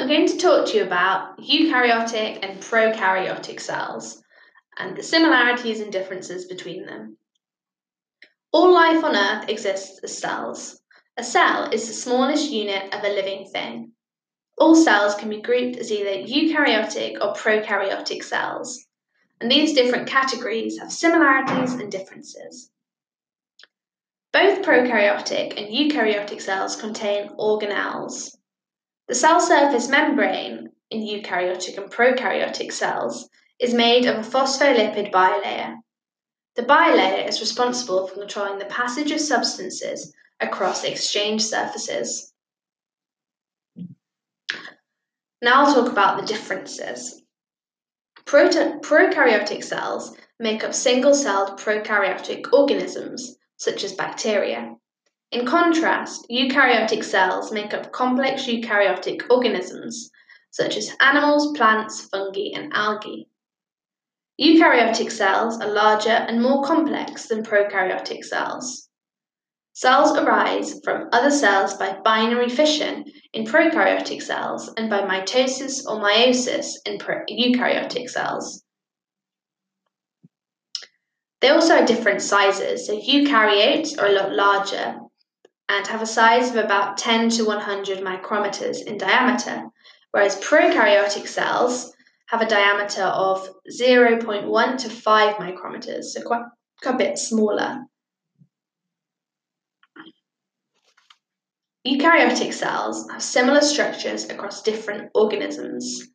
I'm going to talk to you about eukaryotic and prokaryotic cells and the similarities and differences between them. All life on Earth exists as cells. A cell is the smallest unit of a living thing. All cells can be grouped as either eukaryotic or prokaryotic cells, and these different categories have similarities and differences. Both prokaryotic and eukaryotic cells contain organelles. The cell surface membrane in eukaryotic and prokaryotic cells is made of a phospholipid bilayer. The bilayer is responsible for controlling the passage of substances across exchange surfaces. Now I'll talk about the differences. prokaryotic cells make up single celled prokaryotic organisms, such as bacteria. In contrast, eukaryotic cells make up complex eukaryotic organisms, such as animals, plants, fungi, and algae. Eukaryotic cells are larger and more complex than prokaryotic cells. Cells arise from other cells by binary fission in prokaryotic cells and by mitosis or meiosis in eukaryotic cells. They also are different sizes, so eukaryotes are a lot larger and have a size of about 10 to 100 micrometers in diameter, whereas prokaryotic cells have a diameter of 0.1 to 5 micrometers, so quite a bit smaller. Eukaryotic cells have similar structures across different organisms,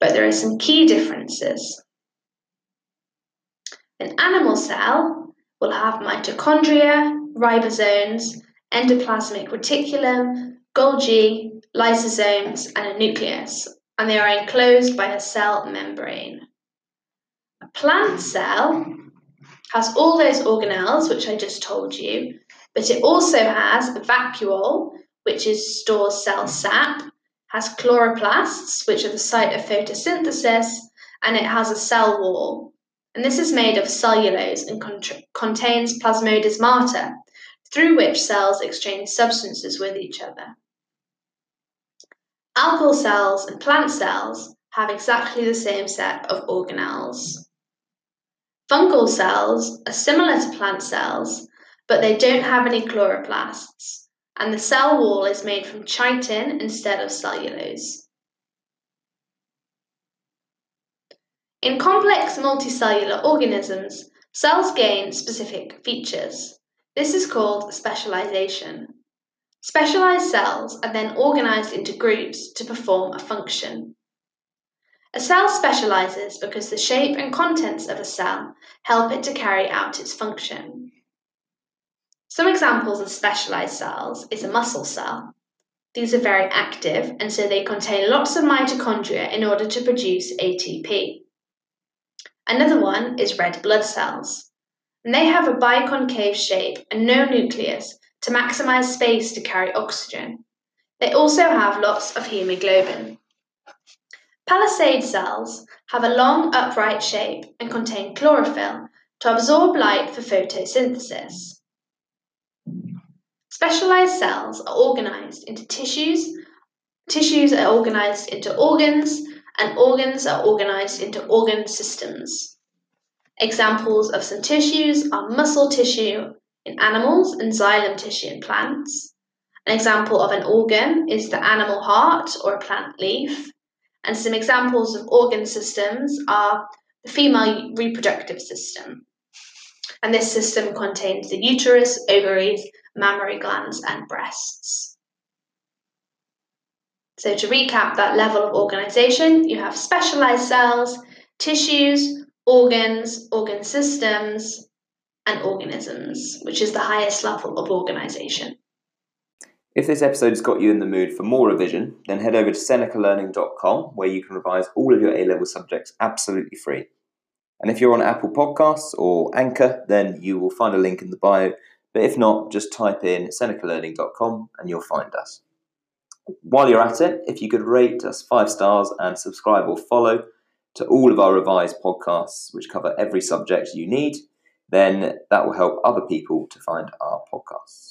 but there are some key differences. An animal cell will have mitochondria, ribosomes, endoplasmic reticulum, Golgi, lysosomes, and a nucleus, and they are enclosed by a cell membrane. A plant cell has all those organelles which I just told you, but it also has a vacuole, which is stores cell sap, has chloroplasts, which are the site of photosynthesis, and it has a cell wall. And this is made of cellulose and contains plasmodesmata, through which cells exchange substances with each other. Algal cells and plant cells have exactly the same set of organelles. Fungal cells are similar to plant cells, but they don't have any chloroplasts, and the cell wall is made from chitin instead of cellulose. In complex multicellular organisms, cells gain specific features. This is called specialization. Specialized cells are then organized into groups to perform a function. A cell specializes because the shape and contents of a cell help it to carry out its function. Some examples of specialized cells is a muscle cell. These are very active and so they contain lots of mitochondria in order to produce ATP. Another one is red blood cells and they have a biconcave shape and no nucleus to maximize space to carry oxygen. They also have lots of hemoglobin. Palisade cells have a long upright shape and contain chlorophyll to absorb light for photosynthesis. Specialized cells are organized into tissues, tissues are organized into organs, and organs are organized into organ systems. Examples of some tissues are muscle tissue in animals and xylem tissue in plants. An example of an organ is the animal heart or a plant leaf. And some examples of organ systems are the female reproductive system. And this system contains the uterus, ovaries, mammary glands, and breasts. So, to recap that level of organization, you have specialized cells, tissues, organs, organ systems, and organisms, which is the highest level of organisation. If this episode has got you in the mood for more revision, then head over to senecalearning.com where you can revise all of your A level subjects absolutely free. And if you're on Apple Podcasts or Anchor, then you will find a link in the bio. But if not, just type in senecalearning.com and you'll find us. While you're at it, if you could rate us five stars and subscribe or follow, to all of our revised podcasts, which cover every subject you need, then that will help other people to find our podcasts.